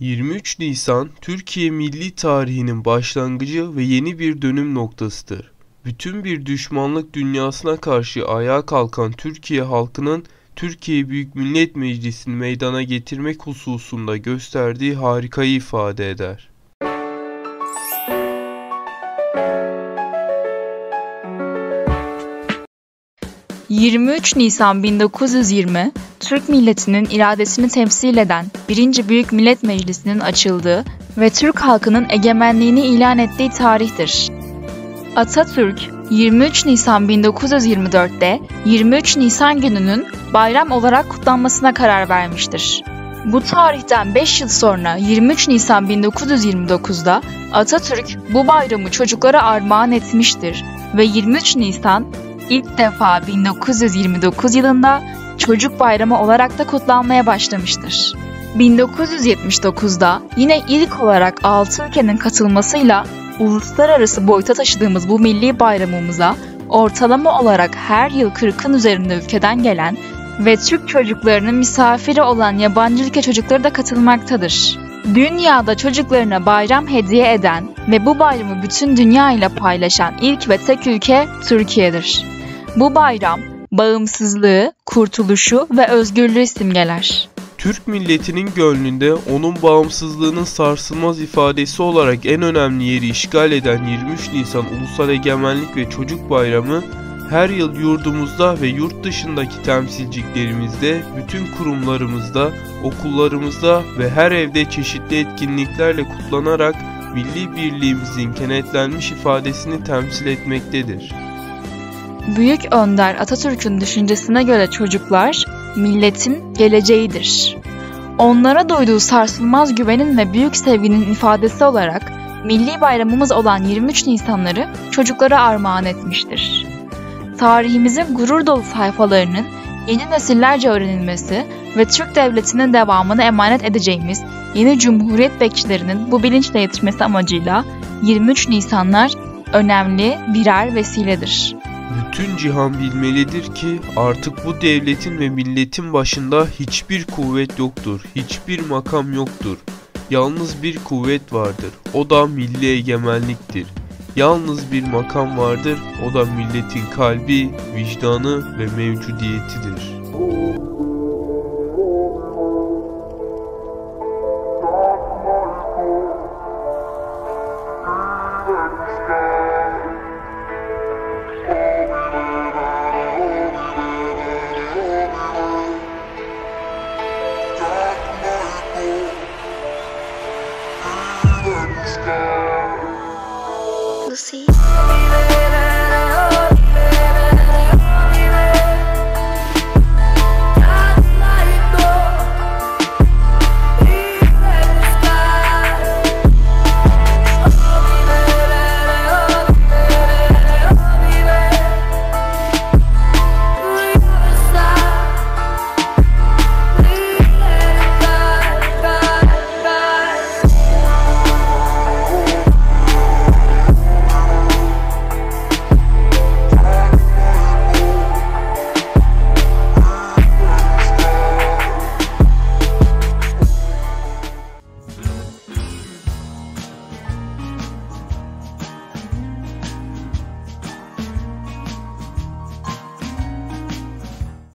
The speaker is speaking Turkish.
23 Nisan Türkiye milli tarihinin başlangıcı ve yeni bir dönüm noktasıdır. Bütün bir düşmanlık dünyasına karşı ayağa kalkan Türkiye halkının Türkiye Büyük Millet Meclisi'ni meydana getirmek hususunda gösterdiği harikayı ifade eder. 23 Nisan 1920 Türk milletinin iradesini temsil eden 1. Büyük Millet Meclisi'nin açıldığı ve Türk halkının egemenliğini ilan ettiği tarihtir. Atatürk 23 Nisan 1924'te 23 Nisan gününün bayram olarak kutlanmasına karar vermiştir. Bu tarihten 5 yıl sonra 23 Nisan 1929'da Atatürk bu bayramı çocuklara armağan etmiştir ve 23 Nisan ilk defa 1929 yılında Çocuk Bayramı olarak da kutlanmaya başlamıştır. 1979'da yine ilk olarak 6 ülkenin katılmasıyla uluslararası boyuta taşıdığımız bu milli bayramımıza ortalama olarak her yıl 40'ın üzerinde ülkeden gelen ve Türk çocuklarının misafiri olan yabancı ülke çocukları da katılmaktadır. Dünyada çocuklarına bayram hediye eden ve bu bayramı bütün dünya ile paylaşan ilk ve tek ülke Türkiye'dir. Bu bayram bağımsızlığı, kurtuluşu ve özgürlüğü simgeler. Türk milletinin gönlünde onun bağımsızlığının sarsılmaz ifadesi olarak en önemli yeri işgal eden 23 Nisan Ulusal Egemenlik ve Çocuk Bayramı her yıl yurdumuzda ve yurt dışındaki temsilciliklerimizde, bütün kurumlarımızda, okullarımızda ve her evde çeşitli etkinliklerle kutlanarak milli birliğimizin kenetlenmiş ifadesini temsil etmektedir. Büyük Önder Atatürk'ün düşüncesine göre çocuklar milletin geleceğidir. Onlara duyduğu sarsılmaz güvenin ve büyük sevginin ifadesi olarak milli bayramımız olan 23 Nisanları çocuklara armağan etmiştir. Tarihimizin gurur dolu sayfalarının yeni nesillerce öğrenilmesi ve Türk Devleti'nin devamını emanet edeceğimiz yeni Cumhuriyet bekçilerinin bu bilinçle yetişmesi amacıyla 23 Nisanlar önemli birer vesiledir. Bütün cihan bilmelidir ki artık bu devletin ve milletin başında hiçbir kuvvet yoktur, hiçbir makam yoktur. Yalnız bir kuvvet vardır, o da milli egemenliktir. Yalnız bir makam vardır, o da milletin kalbi, vicdanı ve mevcudiyetidir. see.